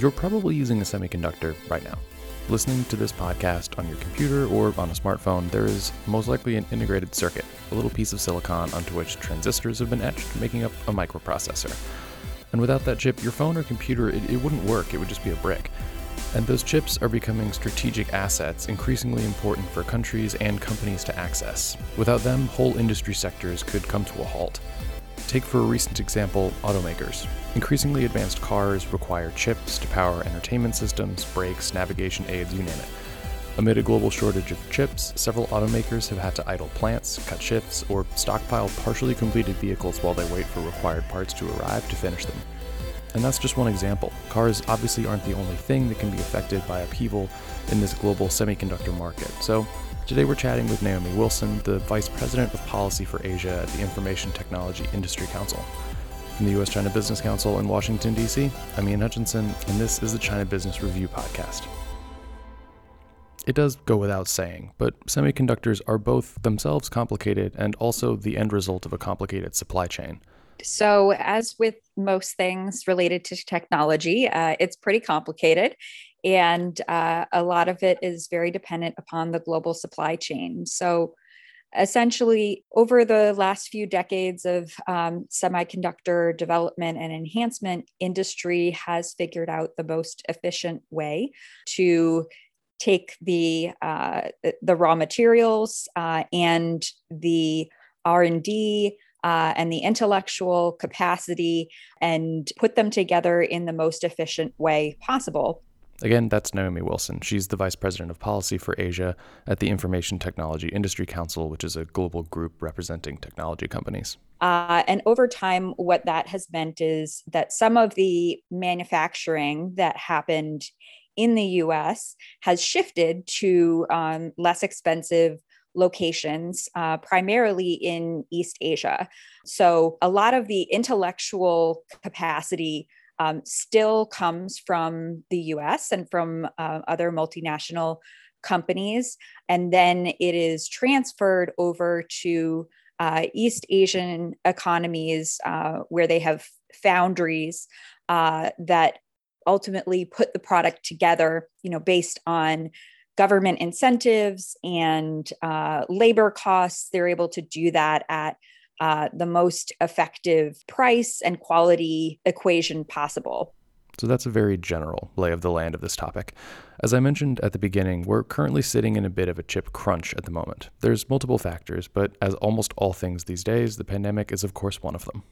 You're probably using a semiconductor right now. Listening to this podcast on your computer or on a smartphone, there is most likely an integrated circuit, a little piece of silicon onto which transistors have been etched, making up a microprocessor. And without that chip, your phone or computer, it, it wouldn't work, it would just be a brick. And those chips are becoming strategic assets, increasingly important for countries and companies to access. Without them, whole industry sectors could come to a halt. Take for a recent example automakers. Increasingly advanced cars require chips to power entertainment systems, brakes, navigation aids, you name it. Amid a global shortage of chips, several automakers have had to idle plants, cut shifts, or stockpile partially completed vehicles while they wait for required parts to arrive to finish them. And that's just one example. Cars obviously aren't the only thing that can be affected by upheaval in this global semiconductor market. So, today we're chatting with Naomi Wilson, the Vice President of Policy for Asia at the Information Technology Industry Council. From the U.S. China Business Council in Washington, D.C., I'm Ian Hutchinson, and this is the China Business Review Podcast. It does go without saying, but semiconductors are both themselves complicated and also the end result of a complicated supply chain. So, as with most things related to technology, uh, it's pretty complicated. And uh, a lot of it is very dependent upon the global supply chain. So, essentially, over the last few decades of um, semiconductor development and enhancement, industry has figured out the most efficient way to take the uh, the raw materials uh, and the R and D uh, and the intellectual capacity and put them together in the most efficient way possible. Again, that's Naomi Wilson. She's the Vice President of Policy for Asia at the Information Technology Industry Council, which is a global group representing technology companies. Uh, and over time, what that has meant is that some of the manufacturing that happened in the US has shifted to um, less expensive locations, uh, primarily in East Asia. So a lot of the intellectual capacity um, still comes from the US and from uh, other multinational companies. And then it is transferred over to uh, East Asian economies uh, where they have foundries uh, that ultimately put the product together, you know, based on government incentives and uh, labor costs. They're able to do that at uh, the most effective price and quality equation possible. So that's a very general lay of the land of this topic. As I mentioned at the beginning, we're currently sitting in a bit of a chip crunch at the moment. There's multiple factors, but as almost all things these days, the pandemic is, of course, one of them.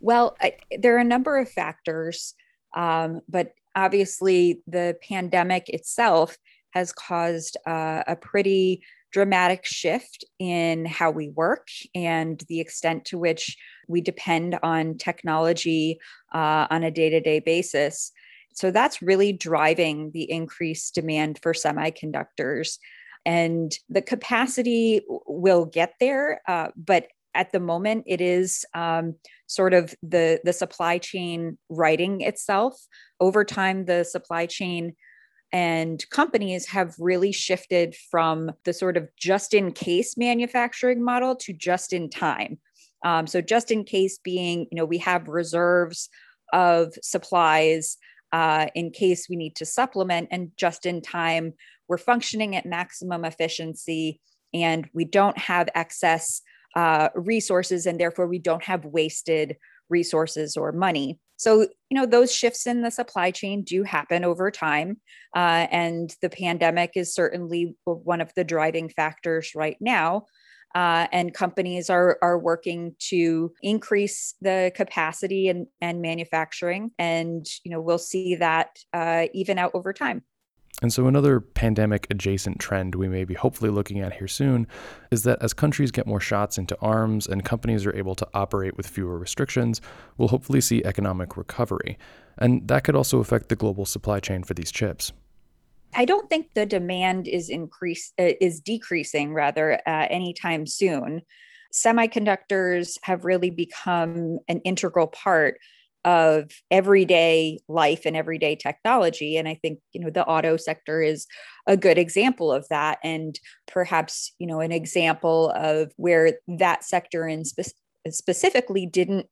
Well, I, there are a number of factors, um, but obviously the pandemic itself has caused uh, a pretty dramatic shift in how we work and the extent to which we depend on technology uh, on a day to day basis. So that's really driving the increased demand for semiconductors. And the capacity will get there, uh, but at the moment, it is um, sort of the, the supply chain righting itself. Over time, the supply chain and companies have really shifted from the sort of just in case manufacturing model to just in time. Um, so, just in case being, you know, we have reserves of supplies uh, in case we need to supplement, and just in time, we're functioning at maximum efficiency and we don't have excess uh, resources, and therefore we don't have wasted resources or money. So, you know, those shifts in the supply chain do happen over time. Uh, and the pandemic is certainly one of the driving factors right now. Uh, and companies are, are working to increase the capacity and, and manufacturing. And, you know, we'll see that uh, even out over time. And so, another pandemic adjacent trend we may be hopefully looking at here soon is that as countries get more shots into arms and companies are able to operate with fewer restrictions, we'll hopefully see economic recovery. And that could also affect the global supply chain for these chips. I don't think the demand is increase uh, is decreasing rather uh, anytime soon. Semiconductors have really become an integral part of everyday life and everyday technology. And i think you know the auto sector is a good example of that. And perhaps you know an example of where that sector in spe- specifically didn't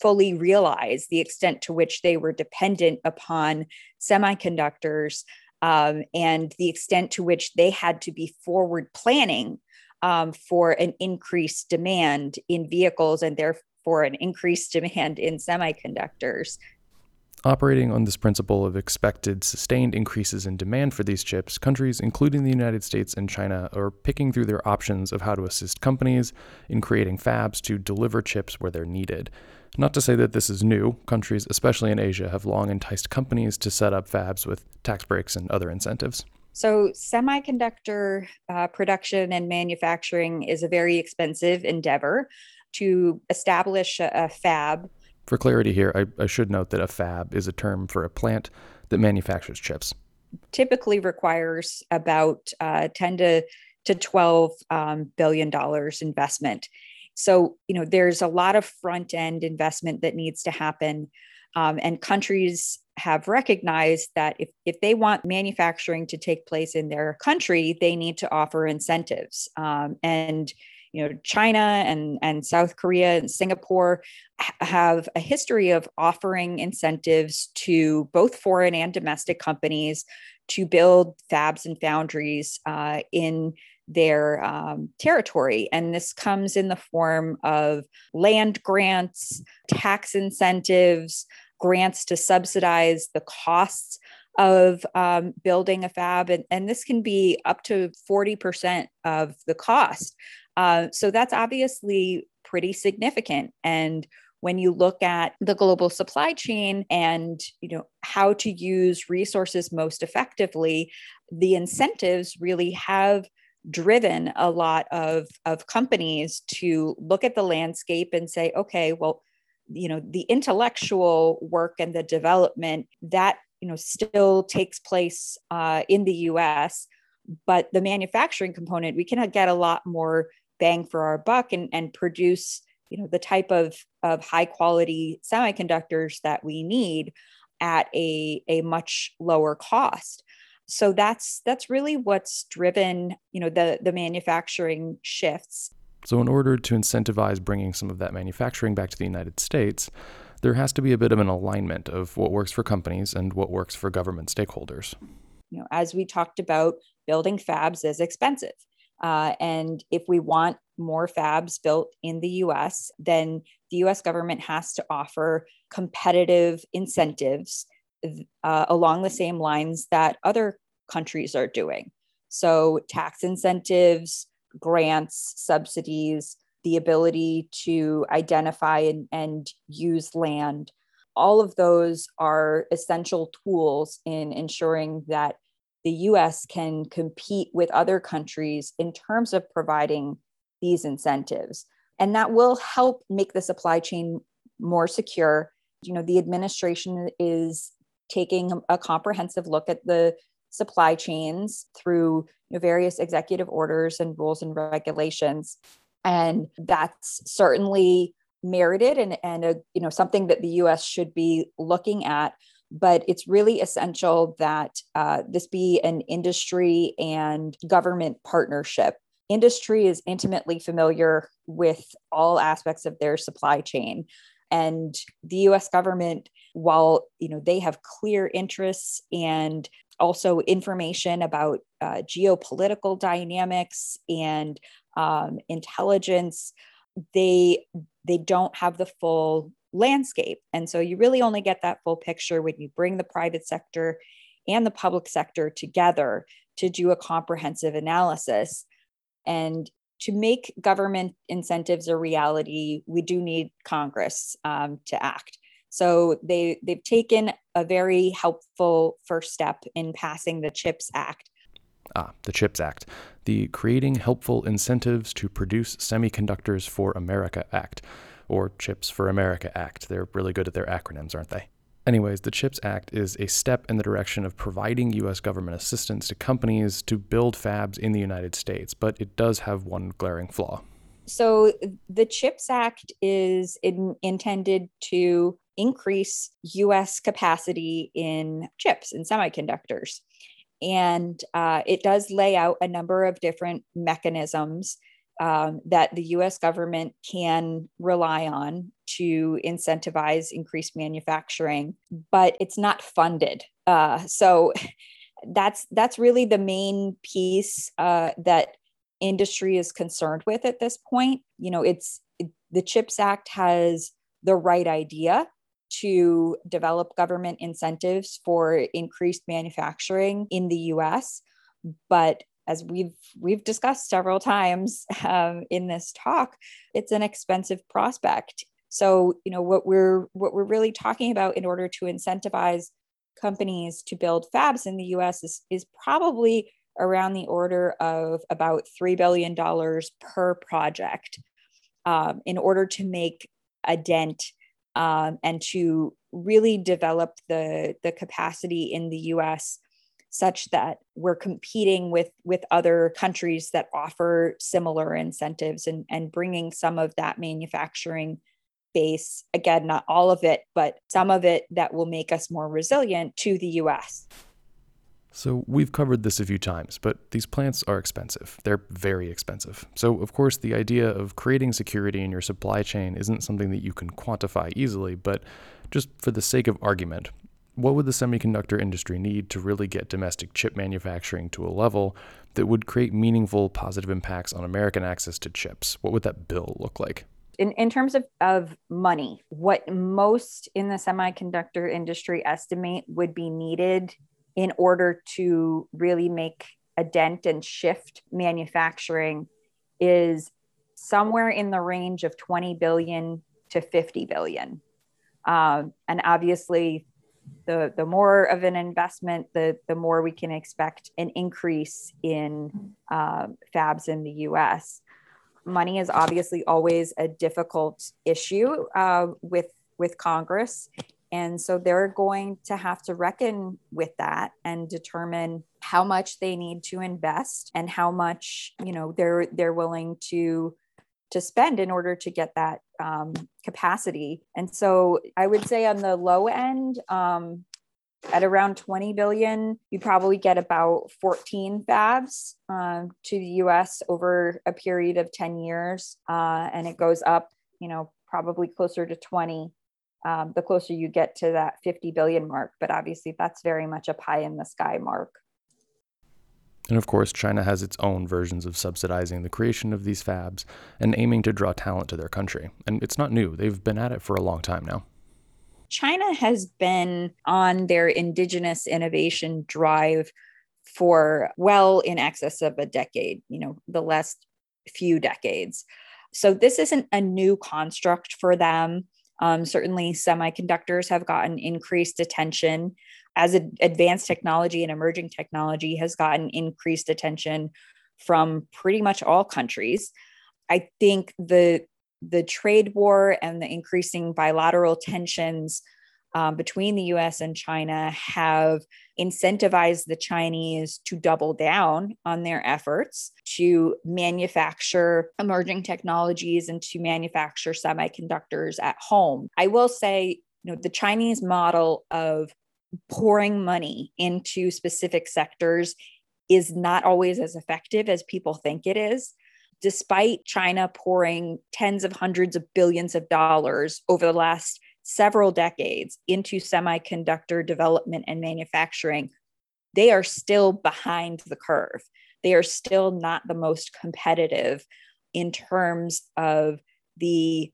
fully realize the extent to which they were dependent upon semiconductors um, and the extent to which they had to be forward planning um, for an increased demand in vehicles and therefore an increased demand in semiconductors. Operating on this principle of expected sustained increases in demand for these chips, countries, including the United States and China, are picking through their options of how to assist companies in creating fabs to deliver chips where they're needed. Not to say that this is new, countries, especially in Asia, have long enticed companies to set up fabs with tax breaks and other incentives. So, semiconductor uh, production and manufacturing is a very expensive endeavor. To establish a, a fab for clarity here, I, I should note that a fab is a term for a plant that manufactures chips. Typically requires about uh, 10 to, to 12 um, billion dollars investment. So, you know, there's a lot of front end investment that needs to happen. Um, and countries have recognized that if, if they want manufacturing to take place in their country, they need to offer incentives. Um, and you know china and and south korea and singapore have a history of offering incentives to both foreign and domestic companies to build fabs and foundries uh, in their um, territory. And this comes in the form of land grants, tax incentives, grants to subsidize the costs of um, building a fab. And, and this can be up to 40% of the cost. Uh, so that's obviously pretty significant. And when you look at the global supply chain and you know how to use resources most effectively, the incentives really have driven a lot of, of companies to look at the landscape and say, okay, well, you know, the intellectual work and the development that you know still takes place uh, in the U.S., but the manufacturing component we can get a lot more bang for our buck and, and produce you know the type of, of high quality semiconductors that we need at a, a much lower cost. So that's that's really what's driven you know the the manufacturing shifts. So in order to incentivize bringing some of that manufacturing back to the united states there has to be a bit of an alignment of what works for companies and what works for government stakeholders. You know as we talked about building fabs is expensive uh, and if we want more fabs built in the US, then the US government has to offer competitive incentives uh, along the same lines that other countries are doing. So, tax incentives, grants, subsidies, the ability to identify and, and use land, all of those are essential tools in ensuring that the US can compete with other countries in terms of providing these incentives. And that will help make the supply chain more secure. You know, the administration is taking a comprehensive look at the supply chains through you know, various executive orders and rules and regulations. And that's certainly merited and, and a, you know something that the US should be looking at but it's really essential that uh, this be an industry and government partnership. Industry is intimately familiar with all aspects of their supply chain. And the US government, while you know they have clear interests and also information about uh, geopolitical dynamics and um, intelligence, they they don't have the full landscape. And so you really only get that full picture when you bring the private sector and the public sector together to do a comprehensive analysis. And to make government incentives a reality, we do need Congress um, to act. So they they've taken a very helpful first step in passing the CHIPS Act. Ah, the CHIPS Act, the Creating Helpful Incentives to Produce Semiconductors for America Act or CHIPS for America Act. They're really good at their acronyms, aren't they? Anyways, the CHIPS Act is a step in the direction of providing U.S. government assistance to companies to build fabs in the United States, but it does have one glaring flaw. So, the CHIPS Act is in, intended to increase U.S. capacity in chips and semiconductors. And uh, it does lay out a number of different mechanisms um, that the US government can rely on to incentivize increased manufacturing, but it's not funded. Uh, so that's that's really the main piece uh, that industry is concerned with at this point. You know, it's it, the CHIPS Act has the right idea to develop government incentives for increased manufacturing in the US, but as we've we've discussed several times um, in this talk, it's an expensive prospect. So you know what we're what we're really talking about in order to incentivize companies to build fabs in the U.S. is is probably around the order of about three billion dollars per project um, in order to make a dent um, and to really develop the the capacity in the U.S such that we're competing with with other countries that offer similar incentives and and bringing some of that manufacturing base again not all of it but some of it that will make us more resilient to the US so, we've covered this a few times, but these plants are expensive. They're very expensive. So, of course, the idea of creating security in your supply chain isn't something that you can quantify easily, but just for the sake of argument, what would the semiconductor industry need to really get domestic chip manufacturing to a level that would create meaningful positive impacts on American access to chips? What would that bill look like? In, in terms of, of money, what most in the semiconductor industry estimate would be needed in order to really make a dent and shift manufacturing is somewhere in the range of 20 billion to 50 billion. Um, and obviously, the the more of an investment, the the more we can expect an increase in uh, fabs in the U.S. Money is obviously always a difficult issue uh, with with Congress, and so they're going to have to reckon with that and determine how much they need to invest and how much you know they're they're willing to to spend in order to get that um, capacity. And so I would say on the low end, um, at around 20 billion, you probably get about 14 fabs uh, to the US over a period of 10 years. Uh, and it goes up, you know, probably closer to 20 um, the closer you get to that 50 billion mark. But obviously, that's very much a pie in the sky mark. And of course, China has its own versions of subsidizing the creation of these fabs and aiming to draw talent to their country. And it's not new, they've been at it for a long time now. China has been on their indigenous innovation drive for well in excess of a decade, you know, the last few decades. So this isn't a new construct for them. Um, certainly, semiconductors have gotten increased attention as advanced technology and emerging technology has gotten increased attention from pretty much all countries. I think the the trade war and the increasing bilateral tensions um, between the US and China have incentivized the Chinese to double down on their efforts to manufacture emerging technologies and to manufacture semiconductors at home. I will say, you know, the Chinese model of pouring money into specific sectors is not always as effective as people think it is. Despite China pouring tens of hundreds of billions of dollars over the last several decades into semiconductor development and manufacturing, they are still behind the curve. They are still not the most competitive in terms of the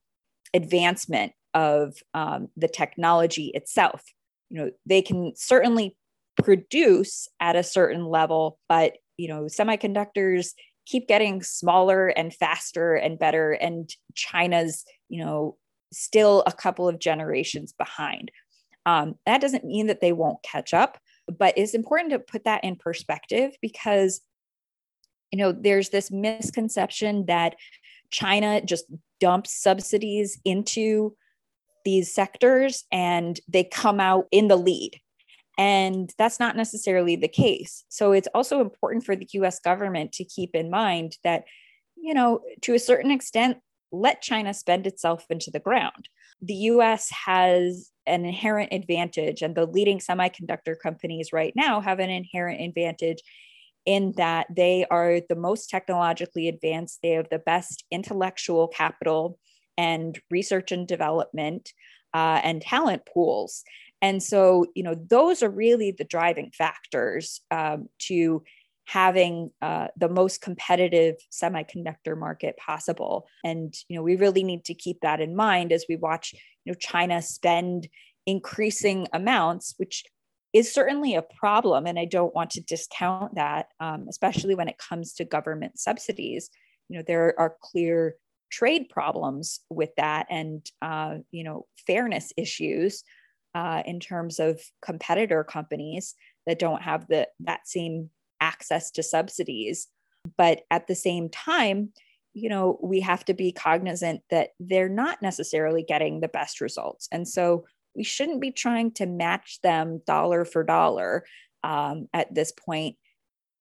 advancement of um, the technology itself you know they can certainly produce at a certain level but you know semiconductors keep getting smaller and faster and better and china's you know still a couple of generations behind. Um, that doesn't mean that they won't catch up but it's important to put that in perspective because you know there's this misconception that china just dumps subsidies into these sectors and they come out in the lead. And that's not necessarily the case. So it's also important for the US government to keep in mind that, you know, to a certain extent, let China spend itself into the ground. The US has an inherent advantage, and the leading semiconductor companies right now have an inherent advantage in that they are the most technologically advanced, they have the best intellectual capital and research and development uh, and talent pools. And so, you know, those are really the driving factors um, to having uh, the most competitive semiconductor market possible. And, you know, we really need to keep that in mind as we watch, you know, China spend increasing amounts, which is certainly a problem. And I don't want to discount that, um, especially when it comes to government subsidies. You know, there are clear trade problems with that and, uh, you know, fairness issues uh, in terms of competitor companies that don't have the that same access to subsidies. But at the same time, you know, we have to be cognizant that they're not necessarily getting the best results. And so we shouldn't be trying to match them dollar for dollar um, at this point.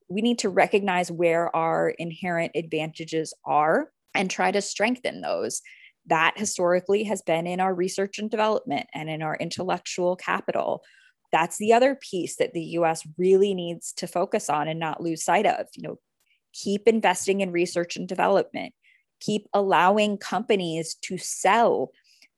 We need to recognize where our inherent advantages are and try to strengthen those. That historically has been in our research and development and in our intellectual capital. That's the other piece that the US really needs to focus on and not lose sight of. You know, keep investing in research and development, keep allowing companies to sell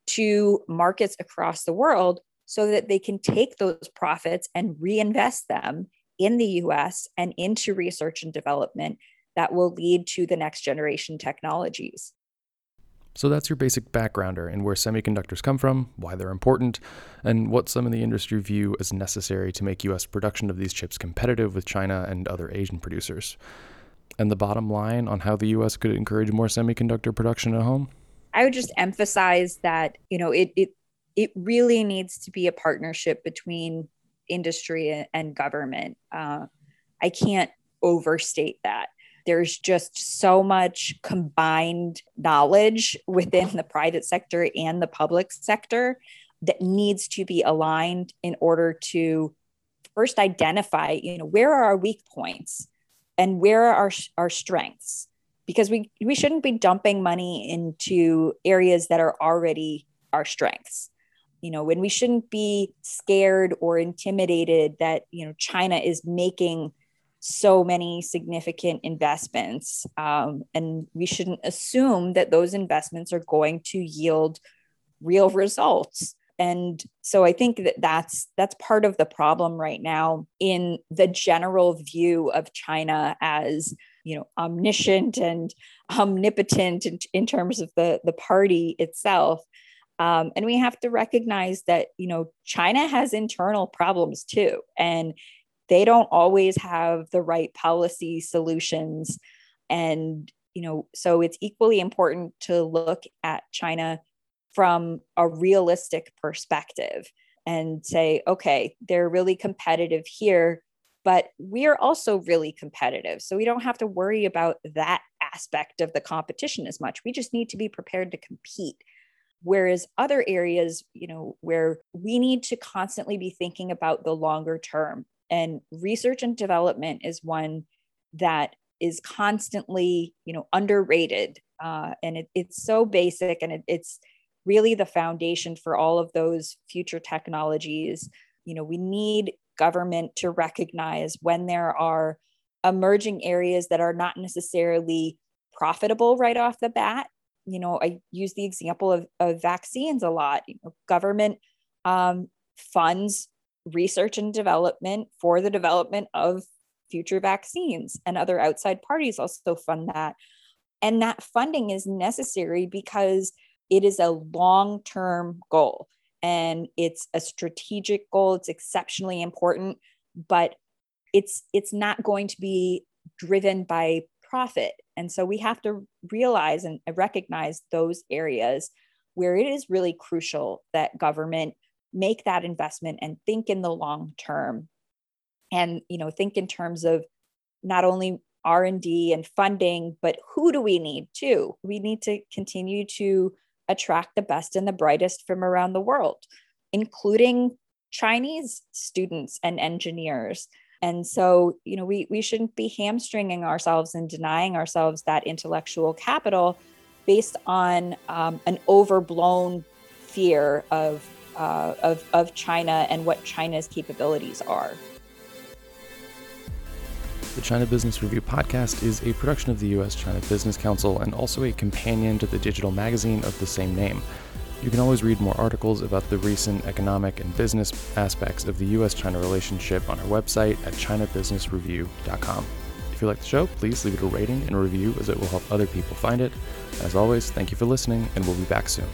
to markets across the world so that they can take those profits and reinvest them in the US and into research and development that will lead to the next generation technologies. So that's your basic backgrounder in where semiconductors come from, why they're important, and what some in the industry view as necessary to make US production of these chips competitive with China and other Asian producers. And the bottom line on how the US could encourage more semiconductor production at home? I would just emphasize that, you know, it it it really needs to be a partnership between industry and government. Uh, I can't overstate that there's just so much combined knowledge within the private sector and the public sector that needs to be aligned in order to first identify you know where are our weak points and where are our, our strengths? Because we we shouldn't be dumping money into areas that are already our strengths. You know when we shouldn't be scared or intimidated that you know china is making so many significant investments. Um, and we shouldn't assume that those investments are going to yield real results. And so I think that that's that's part of the problem right now in the general view of China as you know omniscient and omnipotent in, in terms of the the party itself. Um, and we have to recognize that you know China has internal problems too, and they don't always have the right policy solutions. And you know so it's equally important to look at china from a realistic perspective and say okay they're really competitive here but we're also really competitive. So we don't have to worry about that aspect of the competition as much. We just need to be prepared to compete. Whereas other areas you know where we need to constantly be thinking about the longer term and research and development is one that is constantly you know underrated uh, and it, it's so basic and it, it's really the foundation for all of those future technologies. You know we need government to recognize when there are emerging areas that are not necessarily profitable right off the bat. You know i use the example of, of vaccines a lot. You know, government um, funds research and development for the development of future vaccines and other outside parties also fund that. And that funding is necessary because it is a long-term goal and it's a strategic goal. It's exceptionally important but it's it's not going to be driven by profit. And so we have to realize and recognize those areas where it is really crucial that government make that investment and think in the long term. And you know think in terms of not only r&d and funding but who do we need too? We need to continue to attract the best and the brightest from around the world including chinese students and engineers. And so you know we, we shouldn't be hamstringing ourselves and denying ourselves that intellectual capital based on um, an overblown fear of uh, of, of China and what China's capabilities are. The China Business Review podcast is a production of the U.S. China Business Council and also a companion to the digital magazine of the same name. You can always read more articles about the recent economic and business aspects of the U.S. China relationship on our website at ChinaBusinessReview.com. If you like the show, please leave it a rating and a review as it will help other people find it. As always, thank you for listening, and we'll be back soon.